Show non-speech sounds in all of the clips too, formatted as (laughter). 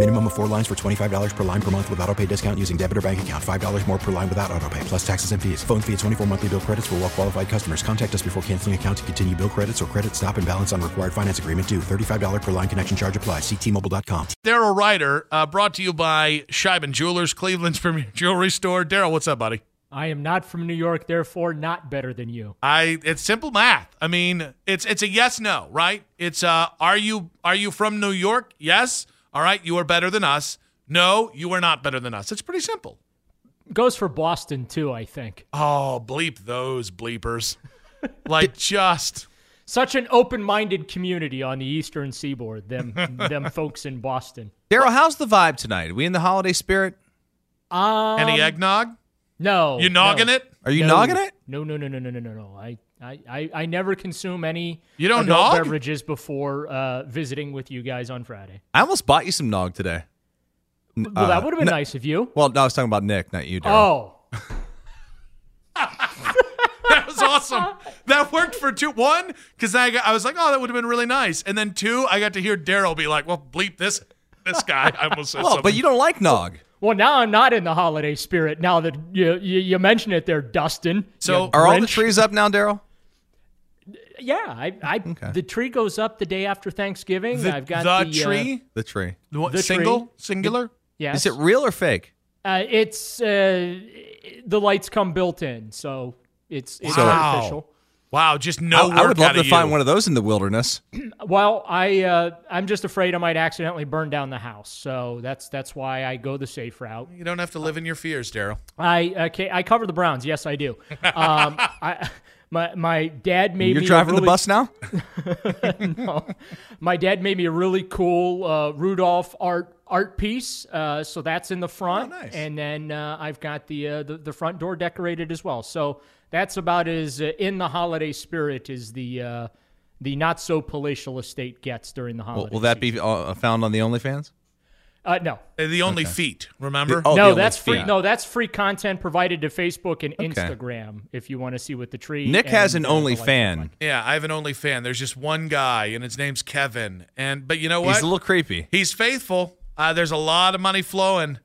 Minimum of four lines for $25 per line per month with auto pay discount using debit or bank account. $5 more per line without auto pay, plus taxes and fees. Phone fee at 24 monthly bill credits for well qualified customers. Contact us before canceling account to continue bill credits or credit stop and balance on required finance agreement due. $35 per line connection charge applies. Ctmobile.com. Daryl Ruiter, uh, brought to you by Sheiban Jewelers, Cleveland's premier jewelry store. Daryl, what's up, buddy? I am not from New York, therefore not better than you. I it's simple math. I mean, it's it's a yes no, right? It's uh are you are you from New York? Yes. All right, you are better than us. No, you are not better than us. It's pretty simple. Goes for Boston too, I think. Oh, bleep those bleepers. (laughs) like just Such an open-minded community on the Eastern Seaboard. Them (laughs) them folks in Boston. Daryl, how's the vibe tonight? Are we in the holiday spirit? Um, any eggnog? No. You nogging no. it? Are you No. nogging it? No, no, no, no, no, no, no, no. I, I, I, I never consume any You don't adult nog? beverages before uh, visiting with you guys on Friday. I almost bought you some nog today. N- Well, that uh, would have been no- nice of you. Well, no, I was talking about Nick, not you, Daryl. Oh, (laughs) That was awesome. that worked for two. One, because I, got- I was like, oh, that would have been really nice. And then two, I got to hear Daryl be like, well, bleep this this guy. I almost said well, something. but you don't like nog. Well, now I'm not in the holiday spirit. Now that you you, you mention it, there, Dustin. So- Are all the trees up now, Daryl? Yeah, I, I the tree goes up the day after Thanksgiving. the, I've got the the, uh, tree, The tree. the the single, tree. singular. yes, Is it real or fake? Uh, it's uh, the lights come built in, so it's it's Wow. artificial. Wow, just no I, I would love out to of find one of those in the wilderness. (clears throat) Well, I uh, I'm just afraid I might accidentally burn down the house, so that's that's why I go the safe route. You don't have to live in your fears, Daryl. I okay, I cover the Browns. Yes, I do. Um, (laughs) I my my dad made You're me a driving the really- bus now? (laughs) no. My dad made me a really cool uh, Rudolph art art piece, uh, so that's in the front, nice. and then uh, I've got the, uh, the the front door decorated as well. So that's about as uh, in the holiday spirit as the uh, the not so palatial estate gets during the Will, holiday. will that season. be uh, found on the OnlyFans? Uh, no, Uh, The only feet, remember? The- oh, no, the that's free. OnlyFans. No, that's free content provided to Facebook and Okay. Instagram if you want to see what the tree. Nick has an and, uh, the lights OnlyFan. like. Yeah, I have an only fan. There's just one guy, and his name's Kevin. And but you know what? He's a little creepy. He's faithful. Uh, there's a lot of money flowing.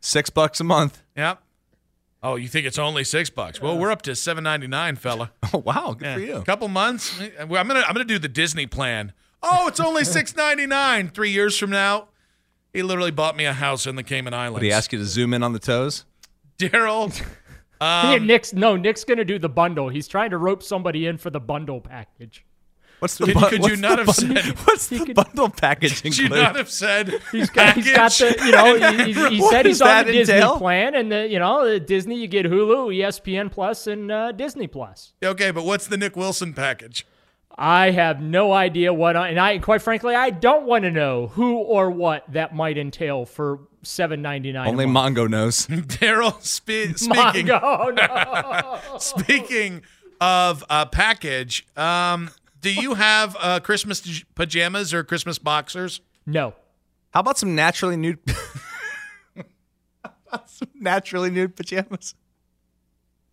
Six bucks a month. Yep. Oh, you think it's only six bucks? Well, we're up to seven ninety nine, fella. (laughs) Oh, wow. Good Yeah. for you. A couple months. I'm gonna I'm gonna do the Disney plan. Oh, it's only (laughs) six ninety nine. Three years from now, he literally bought me a house in the Cayman Islands. Did he ask you to zoom in on the toes? Daryl? (laughs) Yeah, Um, Nick's no, Nick's gonna do the bundle. He's trying to rope somebody in for the bundle package. What's the Could- bu- could you what's not the have bundle- said- (laughs) What's the could- bundle package Did you include? not have said He's got, he's got the, you know, he, he, (laughs) he said he's on the Disney entail? plan, and the, you know, the Disney you get Hulu, ESPN Plus, and uh, Disney Plus. Okay, but what's the Nick Wilson package? I have no idea what, I, and I, quite frankly, I don't want to know who or what that might entail for seven ninety nine. Only Mongo knows. (laughs) Daryl, spe- speaking Oh no! speaking of a package, um, do you have uh, Christmas pajamas or Christmas boxers? no. How about some naturally nude? (laughs) Some naturally nude pajamas?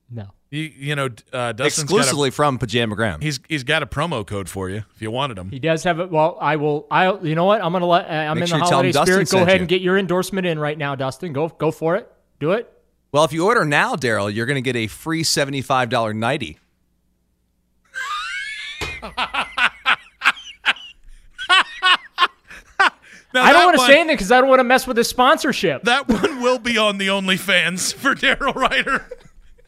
No. You, you know, uh, Dustin's Exclusively from Pajamagram. He's he's got a promo code for you if you wanted them. He does have it. Well, I will. I. You know what? I'm gonna let. Uh, I'm Make in sure the you tell holiday Dustin spirit. Go ahead you. and get your endorsement in right now, Dustin. Go. Go for it. Do it. Well, if you order now, Daryl, you're going to get a free seventy-five dollar nighty. (laughs) Now, I don't want to say anything because I don't want to mess with his sponsorship. That one will be on the OnlyFans for Daryl Ruiter.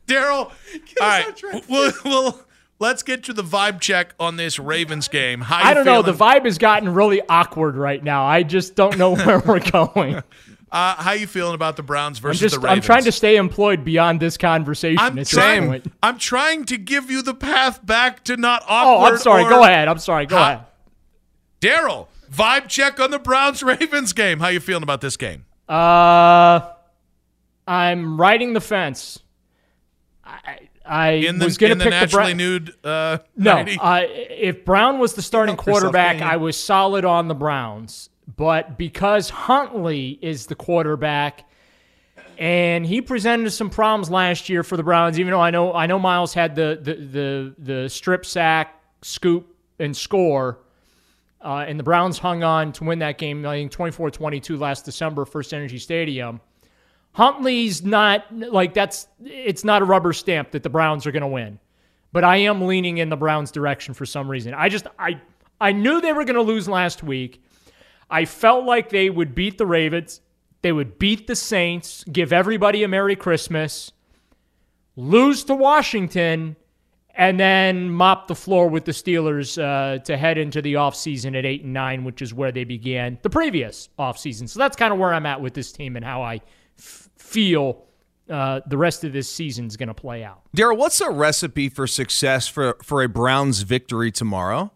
Daryl, all right, we'll, we'll let's get to the vibe check on this Ravens game. How I don't know. The vibe has gotten really awkward right now. I just don't know (laughs) where we're going. Uh, how you feeling about the Browns I'm versus just the Ravens? I'm trying to stay employed beyond this conversation. I'm trying. I'm trying to give you the path back to not awkward. Oh. I'm sorry. or- Go ahead. I'm sorry. Go How- ahead. Daryl. Vibe check on the Browns (laughs) Ravens game. How you feeling about this game? Uh, I'm riding the fence. I, I In the was going to pick the naturally Brown. nude. Uh, No, uh, if Brown was the starting quarterback? I was solid on the Browns. But because Huntley is the quarterback, and he presented some problems last year for the Browns, even though I know I know Myles had the the the, the strip sack, scoop, and score. Uh, and the Browns hung on to win that game, I think 24 22 last December, First Energy Stadium. Huntley's not like that's it's not a rubber stamp that the Browns are going to win. But I am leaning in the Browns direction for some reason. I just I I knew they were going to lose last week. I felt like they would beat the Ravens, they would beat the Saints, give everybody a Merry Christmas, lose to Washington, and then mop the floor with the Steelers uh, to head into the offseason at 8 and 9, which is where they began the previous offseason. So that's kind of where I'm at with this team and how I f- feel uh, the rest of this season is going to play out. Daryl, what's a recipe for success for, for a Browns victory tomorrow?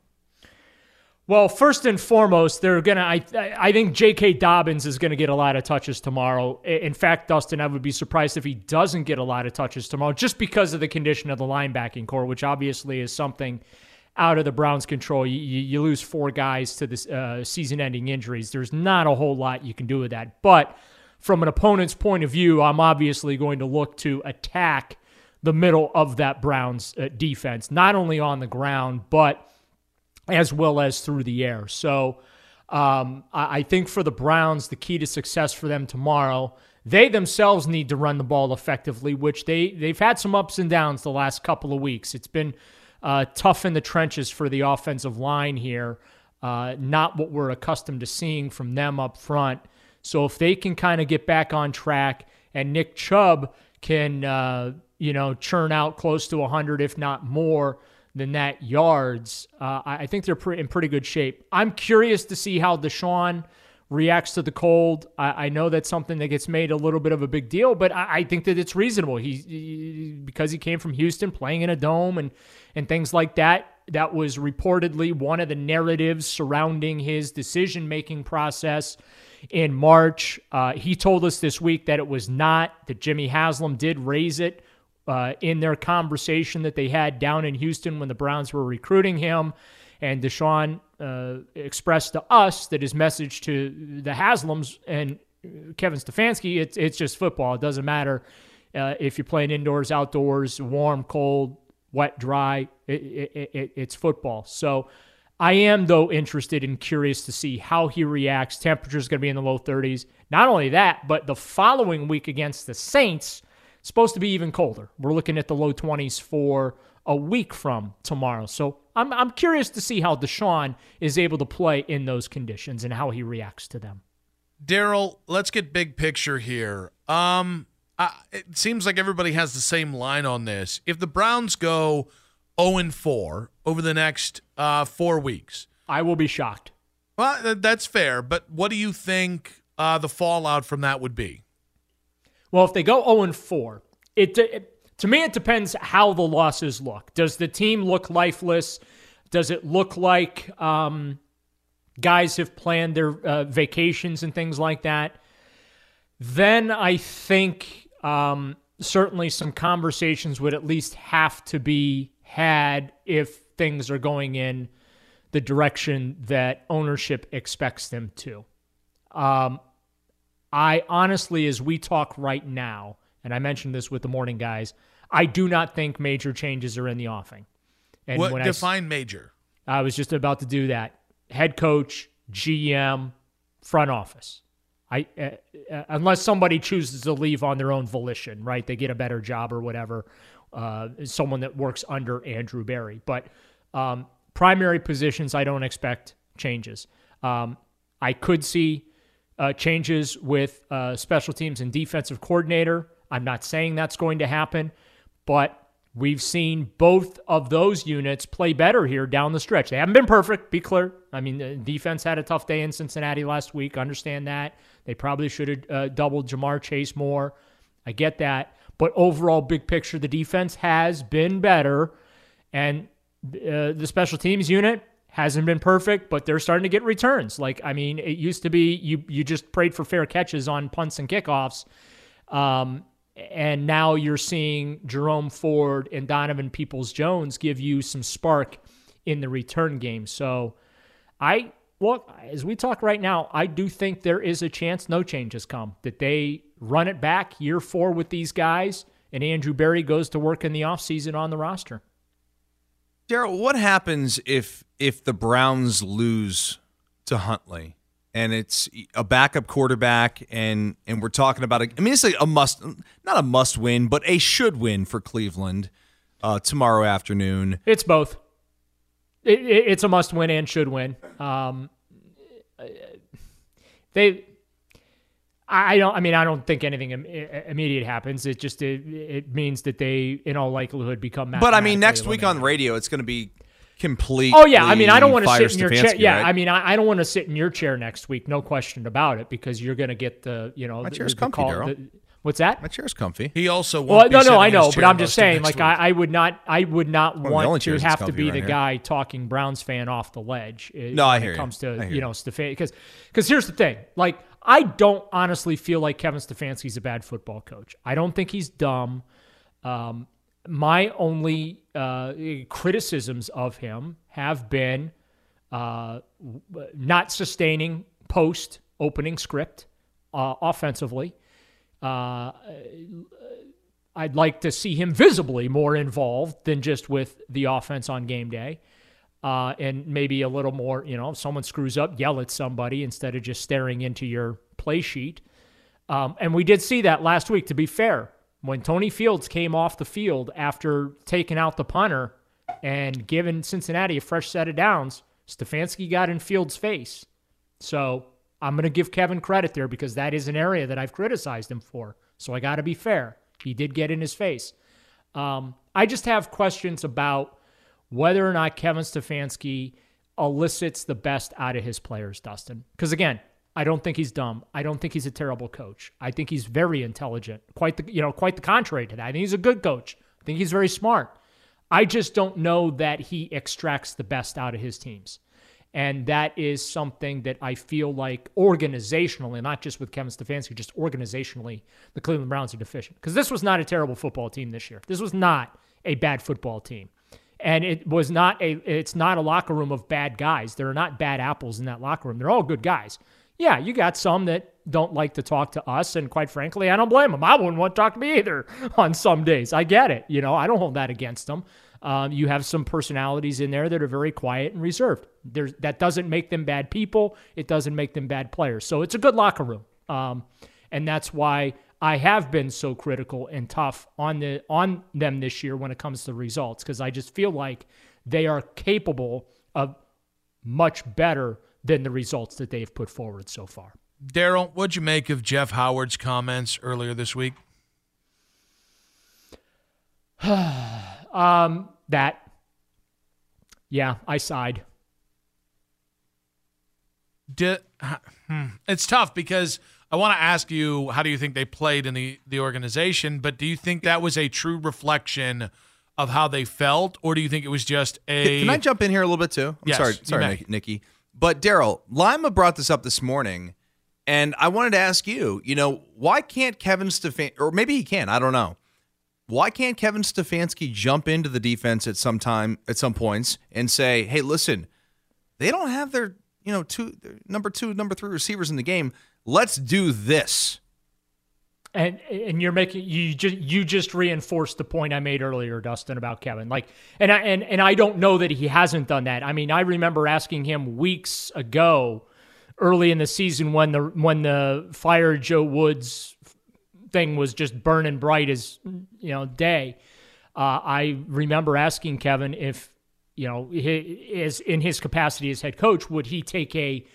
Well, first and foremost, they're gonna. I I think J.K. Dobbins is gonna get a lot of touches tomorrow. In fact, Dustin, I would be surprised if he doesn't get a lot of touches tomorrow, just because of the condition of the linebacking core, which obviously is something out of the Browns' control. You, you, lose four guys to this uh, season-ending injuries. There's not a whole lot you can do with that. But from an opponent's point of view, I'm obviously going to look to attack the middle of that Browns uh, defense, not only on the ground, but as well as through the air. So um, I, I think for the Browns, the key to success for them tomorrow, they themselves need to run the ball effectively, which they they've had some ups and downs the last couple of weeks. It's been uh, tough in the trenches for the offensive line here. Uh, not what we're accustomed to seeing from them up front. So if they can kind of get back on track, and Nick Chubb can uh, you know churn out close to 100, if not more than that yards, uh, I I think they're pre- in pretty good shape. I'm curious to see how Deshaun reacts to the cold. I, I know that's something that gets made a little bit of a big deal, but I, I think that it's reasonable. He, he because he came from Houston, playing in a dome and and things like that. That was reportedly one of the narratives surrounding his decision making process in March. Uh, he told us this week that it was not that Jimmy Haslam did raise it uh, in their conversation that they had down in Houston when the Browns were recruiting him. And Deshaun uh, expressed to us that his message to the Haslams and Kevin Stefanski, it's, it's just football. It doesn't matter uh, if you're playing indoors, outdoors, warm, cold, wet, dry. It, it, it, it's football. So I am, though, interested and curious to see how he reacts. Temperature's going to be in the low 30s. Not only that, but the following week against the Saints, it's supposed to be even colder. We're looking at the low 20s for a week from tomorrow. So I'm, I'm curious to see how Deshaun is able to play in those conditions and how he reacts to them. Daryl, let's get big picture here. Um, I, it seems like everybody has the same line on this. If the Browns go 0 and 4 over the next uh, four weeks, I will be shocked. Well, that's fair. But what do you think uh, the fallout from that would be? Well, if they go 0 and 4, it, it to me it depends how the losses look. Does the team look lifeless? Does it look like um, guys have planned their uh, vacations and things like that? Then I think um, certainly some conversations would at least have to be had if things are going in the direction that ownership expects them to. Um, I honestly, as we talk right now, and I mentioned this with the morning guys, I do not think major changes are in the offing. And what when I, define major? I was just about to do that. Head coach, GM, front office. I uh, uh, unless somebody chooses to leave on their own volition, right? They get a better job or whatever. Uh, someone that works under Andrew Berry, but um, primary positions, I don't expect changes. Um, I could see uh, changes with uh, special teams and defensive coordinator. I'm not saying that's going to happen, but we've seen both of those units play better here down the stretch. They haven't been perfect, be clear. I mean, the defense had a tough day in Cincinnati last week. Understand that. They probably should have uh, doubled Ja'Marr Chase more. I get that. But overall, big picture, the defense has been better. And uh, the special teams unit hasn't been perfect, but they're starting to get returns. Like, I mean, it used to be you, you just prayed for fair catches on punts and kickoffs. Um, and now you're seeing Jerome Ford and Donovan Peoples Jones give you some spark in the return game. So I look, as we talk right now, I do think there is a chance no change has come, that they run it back year four with these guys, and Andrew Berry goes to work in the offseason on the roster. Daryl, what happens if if the Browns lose to Huntley? and it's a backup quarterback, and and we're talking about a, I mean, it's like a must, not a must win, but a should win for Cleveland uh, tomorrow afternoon. It's both. It, it, it's a must win and should win. Um, they, I don't. I mean, I don't think anything immediate happens. It just it, it means that they, in all likelihood, become. But I mean, next week on radio, it's going to be complete. Oh yeah, I mean, I don't want to sit in your chair. Yeah, right? I mean, I, I don't want to sit in your chair next week. No question about it, because you're going to get the you know my the, chair's the comfy, call, the, What's that? My chair's comfy. He also well, no, no, I know, but I'm just saying, like, I, I, would not, I would not well, want to have to be the here. guy talking Browns fan off the ledge. No, I hear it you. comes to you know Stefan, because because here's the thing, like, I don't honestly feel like Kevin Stefanski's a bad football coach. I don't think he's dumb. Um, my only uh, criticisms of him have been uh, not sustaining post opening script uh, offensively. Uh, I'd like to see him visibly more involved than just with the offense on game day. Uh, and maybe a little more, you know, if someone screws up, yell at somebody instead of just staring into your play sheet. Um, and we did see that last week, to be fair. When Tony Fields came off the field after taking out the punter and giving Cincinnati a fresh set of downs, Stefanski got in Fields' face. So I'm going to give Kevin credit there because that is an area that I've criticized him for. So I got to be fair. He did get in his face. Um, I just have questions about whether or not Kevin Stefanski elicits the best out of his players, Dustin. Because again, I don't think he's dumb. I don't think he's a terrible coach. I think he's very intelligent. Quite the you know, quite the contrary to that. I think he's a good coach. I think he's very smart. I just don't know that he extracts the best out of his teams. And that is something that I feel like organizationally, not just with Kevin Stefanski, just organizationally, the Cleveland Browns are deficient. Because this was not a terrible football team this year. This was not a bad football team. And it was not a it's not a locker room of bad guys. There are not bad apples in that locker room. They're all good guys. Yeah, you got some that don't like to talk to us, and quite frankly, I don't blame them. I wouldn't want to talk to me either (laughs) on some days. I get it. You know, I don't hold that against them. Um, you have some personalities in there that are very quiet and reserved. There's, that doesn't make them bad people. It doesn't make them bad players. So it's a good locker room, um, and that's why I have been so critical and tough on the on them this year when it comes to results because I just feel like they are capable of much better than the results that they've put forward so far. Daryl, what'd you make of Jeff Howard's comments earlier this week? (sighs) um, that, yeah, I sighed. Did, hmm, it's tough because I want to ask you how do you think they played in the, the organization, but do you think that was a true reflection of how they felt, or do you think it was just a. Can I jump in here a little bit too? I'm Yes, sorry, sorry, Nikki. But Daryl, Lima brought this up this morning, and I wanted to ask you, you know, why can't Kevin Stefan, or maybe he can, I don't know. Why can't Kevin Stefanski jump into the defense at some time, at some points, and say, "Hey, listen, they don't have their, you know, two, number two, number three receivers in the game. Let's do this." And and you're making you just you just reinforced the point I made earlier, Dustin, about Kevin. Like, and I and and I don't know that he hasn't done that. I mean, I remember asking him weeks ago, early in the season when the when the fire Joe Woods thing was just burning bright as you know day. Uh, I remember asking Kevin if you know his, in his capacity as head coach would he take a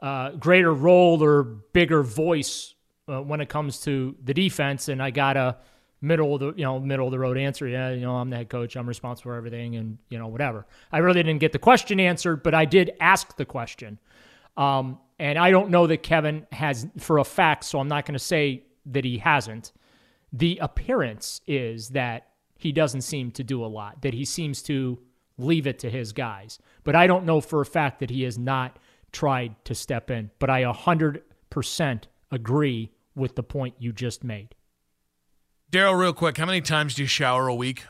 uh, greater role or bigger voice uh, when it comes to the defense, and I got a middle of the you know middle of the road answer. Yeah, you know I'm the head coach. I'm responsible for everything, and you know whatever. I really didn't get the question answered, but I did ask the question. Um, and I don't know that Kevin has for a fact, so I'm not going to say that he hasn't. The appearance is that he doesn't seem to do a lot. That he seems to leave it to his guys. But I don't know for a fact that he has not tried to step in. But I 100% agree with the point you just made. Daryl, real quick, how many times do you shower a week?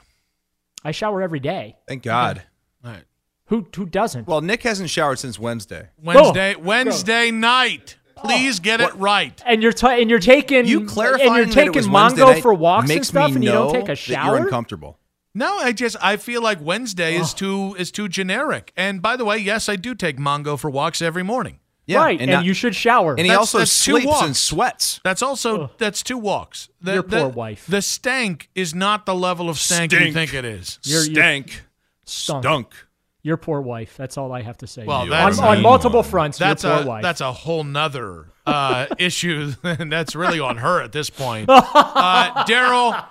I shower every day. Thank God. All right. Who who doesn't? Well, Nick hasn't showered since Wednesday. Wednesday, Wednesday night. Please get it right. And you're ta- and you're taking You clarifying and you're that it taking was Mongo night for walks makes and stuff, me and you don't take a shower. You're uncomfortable. No, I just I feel like Wednesday is too is too generic. And by the way, yes, I do take Mongo for walks every morning. Yeah, right, and, now- you should shower. And he That's- also that's two sleeps walks. and sweats. That's also that's two walks. The, Your the- poor wife. The stank is not the level of stank, you think it is. You're- you're- Stank. Stunk. Stunk. Your poor wife. That's all I have to say. Well, on, on multiple fronts. That's your a wife. that's a whole nother uh, (laughs) issue, and that's really on her at this point. (laughs) Uh, Daryl,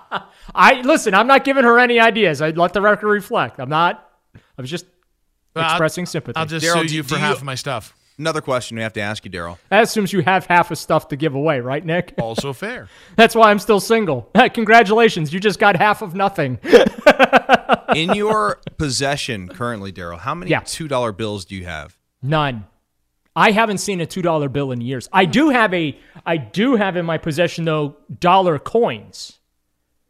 I listen. I'm not giving her any ideas. I let the record reflect. I'm not. I was just I'll- expressing sympathy. I'll just Daryl, sue you for you- half of my stuff. Another question we have to ask you, Daryl. that assumes you have half of stuff to give away, right, Nick? (laughs) Also fair. That's why I'm still single. (laughs) Congratulations, you just got half of nothing. (laughs) In your possession currently, Daryl, how many Yeah. two dollar bills do you have? None. I haven't seen a two dollar bill in years. I do have a. I do have in my possession though dollar coins.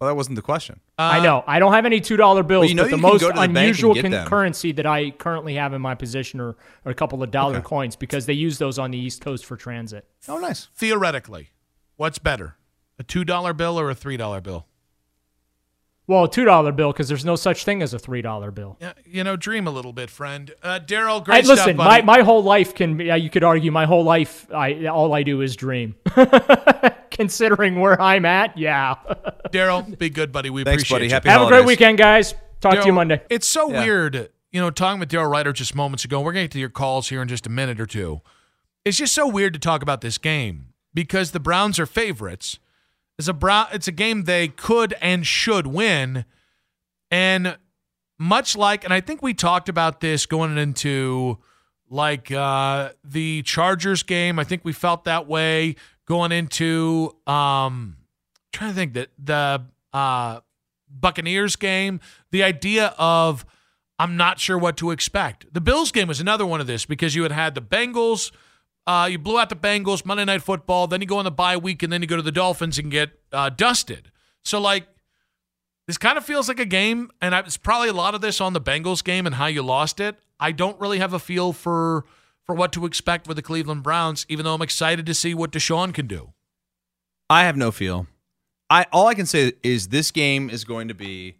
Well, that wasn't the question. I know. I don't have any two dollar bills, Well, you know but the you can most go to the bank and unusual get con- them. currency that I currently have in my possession are, are a couple of dollar coins because they use those on the East Coast for transit. Oh, nice. Theoretically, what's better, a two dollar bill or a three dollar bill? Well, a two dollar bill because there's no such thing as a three dollar bill. Yeah, you know, dream a little bit, friend. Uh, Daryl, Hey, great listen, stuff, buddy. my, my whole life can be, you could argue my whole life, I all I do is dream. (laughs) Considering where I'm at, yeah. (laughs) Daryl, be good, buddy. We Thanks, appreciate buddy. you. Happy Have a great weekend, guys. Talk to you Monday. It's so Yeah. weird, you know, talking with Daryl Ruiter just moments ago. We're going to get to your calls here in just a minute or two. It's just so weird to talk about this game because the Browns are favorites. It's a Brown. It's a game they could and should win, and much like, and I think we talked about this going into like uh, the Chargers game. I think we felt that way going into. Um, trying to think that the uh, Buccaneers game, the idea of I'm not sure what to expect. The Bills game was another one of this because you had had the Bengals. Uh, you blew out the Bengals Monday Night Football. Then you go on the bye week, and then you go to the Dolphins and get uh, dusted. So like, this kind of feels like a game, and it's probably a lot of this on the Bengals game and how you lost it. I don't really have a feel for for what to expect with the Cleveland Browns, even though I'm excited to see what Deshaun can do. I have no feel. I all I can say is this game is going to be,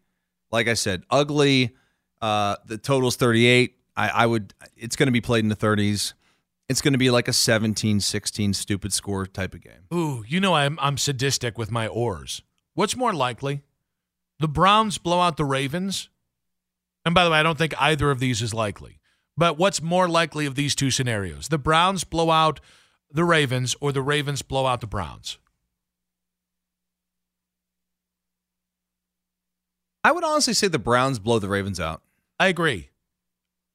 like I said, ugly. Uh, the total's 38. I, I would. It's going to be played in the 30s. It's going to be like a 17-16 stupid score type of game. Ooh, you know I'm I'm sadistic with my oars. What's more likely? The Browns blow out the Ravens. And by the way, I don't think either of these is likely. But what's more likely of these two scenarios? The Browns blow out the Ravens or the Ravens blow out the Browns? I would honestly say the Browns blow the Ravens out. I agree.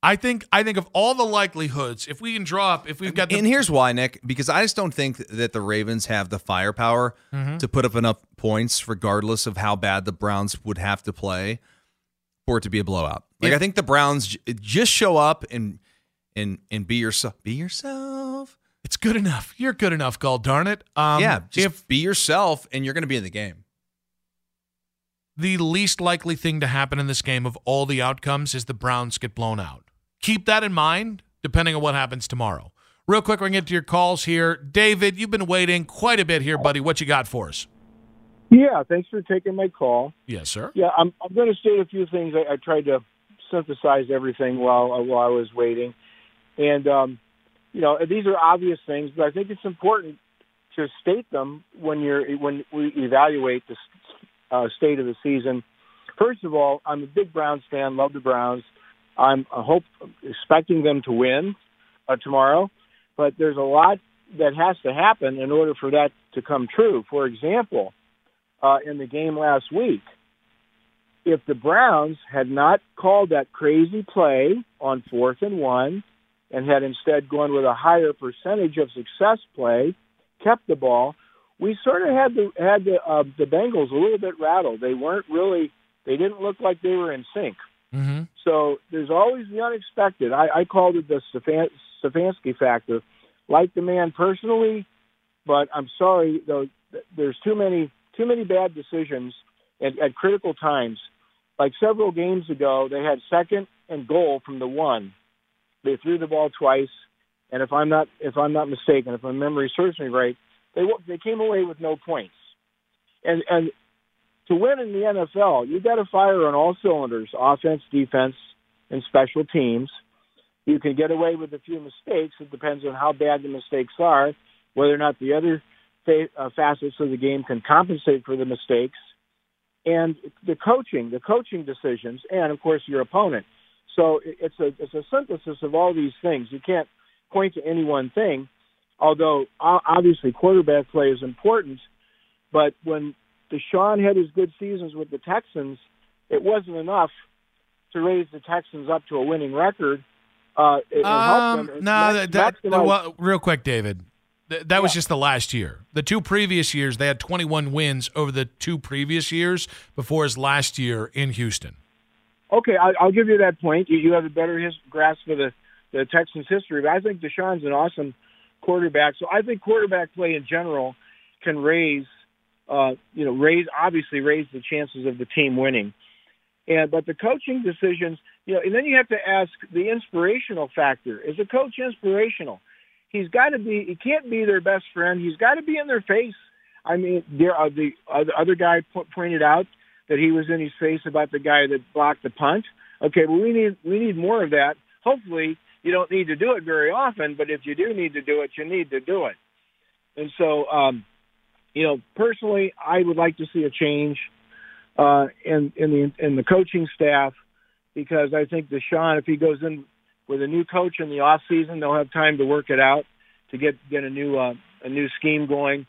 I think I think of all the likelihoods, if we can draw up, if we've got the And here's why, Nick, because I just don't think that the Ravens have the firepower Mhm. to put up enough points, regardless of how bad the Browns would have to play for it to be a blowout. Like If- I think the Browns just show up and and and be yourself. Be yourself. it's good enough. You're good enough, God darn it. Um, yeah, just if be yourself, and you're going to be in the game. the least likely thing to happen in this game of all the outcomes is the Browns get blown out. Keep that in mind, depending on what happens tomorrow. Real quick, we're going to get to your calls here. David, you've been waiting quite a bit here, buddy. What you got for us? Yeah, thanks for taking my call. Yes, sir. Yeah, I'm, I'm going to state a few things. I, I tried to synthesize everything while uh, while I was waiting, and um, you know these are obvious things, but I think it's important to state them when you're when we evaluate the uh, state of the season. First of all, I'm a big Browns fan. Love the Browns. I'm I hope expecting them to win uh, tomorrow, but there's a lot that has to happen in order for that to come true. For example, uh, in the game last week. If the Browns had not called that crazy play on fourth and one and had instead gone with a higher percentage of success play, kept the ball, we sort of had the had the uh, the Bengals a little bit rattled. They weren't really they didn't look like they were in sync. Mm-hmm. So there's always the unexpected. I, I called it the Stefan, Stefanski factor. Like the man personally, but I'm sorry though. There's too many too many bad decisions at, at critical times. Like several games ago, they had second and goal from the one. They threw the ball twice, and if I'm not if I'm not mistaken, if my memory serves me right, they they came away with no points. And and to win in the NFL, you got to fire on all cylinders: offense, defense, and special teams. You can get away with a few mistakes. It depends on how bad the mistakes are, whether or not the other uh, facets of the game can compensate for the mistakes, and the coaching, the coaching decisions, and of course your opponent. So it's a it's a synthesis of all these things. You can't point to any one thing, although obviously quarterback play is important. But when Deshaun had his good seasons with the Texans, it wasn't enough to raise the Texans up to a winning record. Uh, it, um, no, Max- that, that, well, real quick, David. Th- that was just the last year. The two previous years, they had 21 wins over the two previous years before his last year in Houston. Okay, I, I'll give you that point. You, you have a better his, grasp of the, the Texans' history, but I think Deshaun's an awesome quarterback. So I think quarterback play in general can raise, uh, you know, raise obviously raise the chances of the team winning. And but the coaching decisions, you know, and then you have to ask the inspirational factor. Is a coach inspirational? He's got to be. He can't be their best friend. He's got to be in their face. I mean, there uh, the other other guy po- pointed out that he was in his face about the guy that blocked the punt. Okay, well we need we need more of that. Hopefully, you don't need to do it very often, but if you do need to do it, you need to do it. And so, um, you know, personally, I would like to see a change uh, in in the in the coaching staff because I think Deshaun, if he goes in with a new coach in the off season, they'll have time to work it out to get get a new uh, a new scheme going.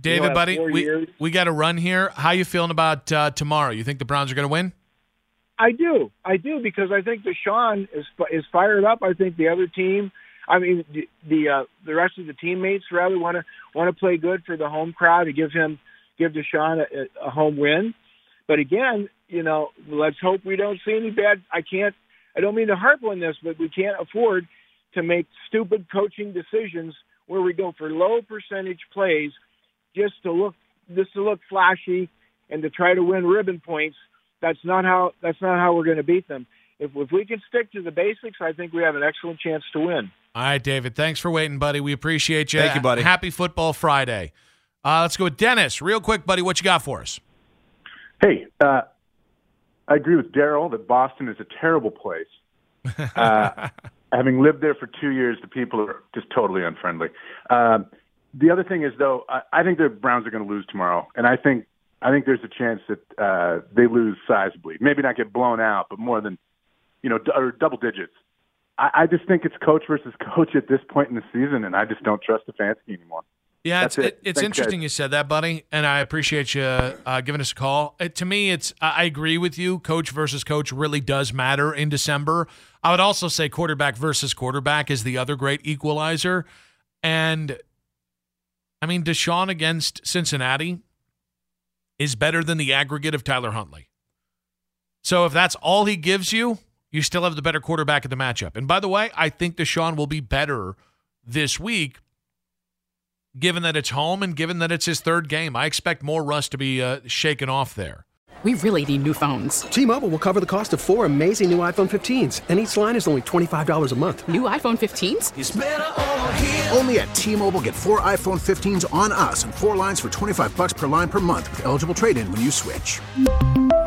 David, buddy, we, years. we got to run here. How you feeling about uh, tomorrow? You think the Browns are going to win? I do, I do, because I think Deshaun is is fired up. I think the other team, I mean, the the, uh, the rest of the teammates rather want to want to play good for the home crowd to give him give Deshaun a, a home win. But again, you know, let's hope we don't see any bad. I can't. I don't mean to harp on this, but we can't afford to make stupid coaching decisions where we go for low percentage plays just to look just to look flashy and to try to win ribbon points. That's not how that's not how we're going to beat them. If if we can stick to the basics, I think we have an excellent chance to win. All right, David. Thanks for waiting, buddy. We appreciate you. Thank you, buddy. Happy Football Friday. Uh, let's go with Dennis, real quick, buddy. What you got for us? Hey, uh, I agree with Daryl that Boston is a terrible place. (laughs) Uh, having lived there for two years, the people are just totally unfriendly. Um, the other thing is, though, I, I think the Browns are going to lose tomorrow, and I think I think there's a chance that uh, they lose sizably. Maybe not get blown out, but more than you know, d- or double digits. I, I just think it's coach versus coach at this point in the season, and I just don't trust the Stefanski anymore. Yeah, it's That's it. it, it's Thanks, interesting guys. you said that, buddy, and I appreciate you uh, giving us a call. Uh, to me, it's I agree with you. Coach versus coach really does matter in December. I would also say quarterback versus quarterback is the other great equalizer, and I mean Deshaun against Cincinnati is better than the aggregate of Tyler Huntley. So if that's all he gives you, you still have the better quarterback in the matchup. And by the way, I think Deshaun will be better this week given that it's home and given that it's his third game. I expect more rust to be uh, shaken off there. We really need new phones. T-Mobile will cover the cost of four amazing new iPhone 15s, and each line is only $25 a month. New iPhone 15s? Only at T-Mobile get four iPhone 15s on us and four lines for 25 bucks per line per month with eligible trade-in when you switch.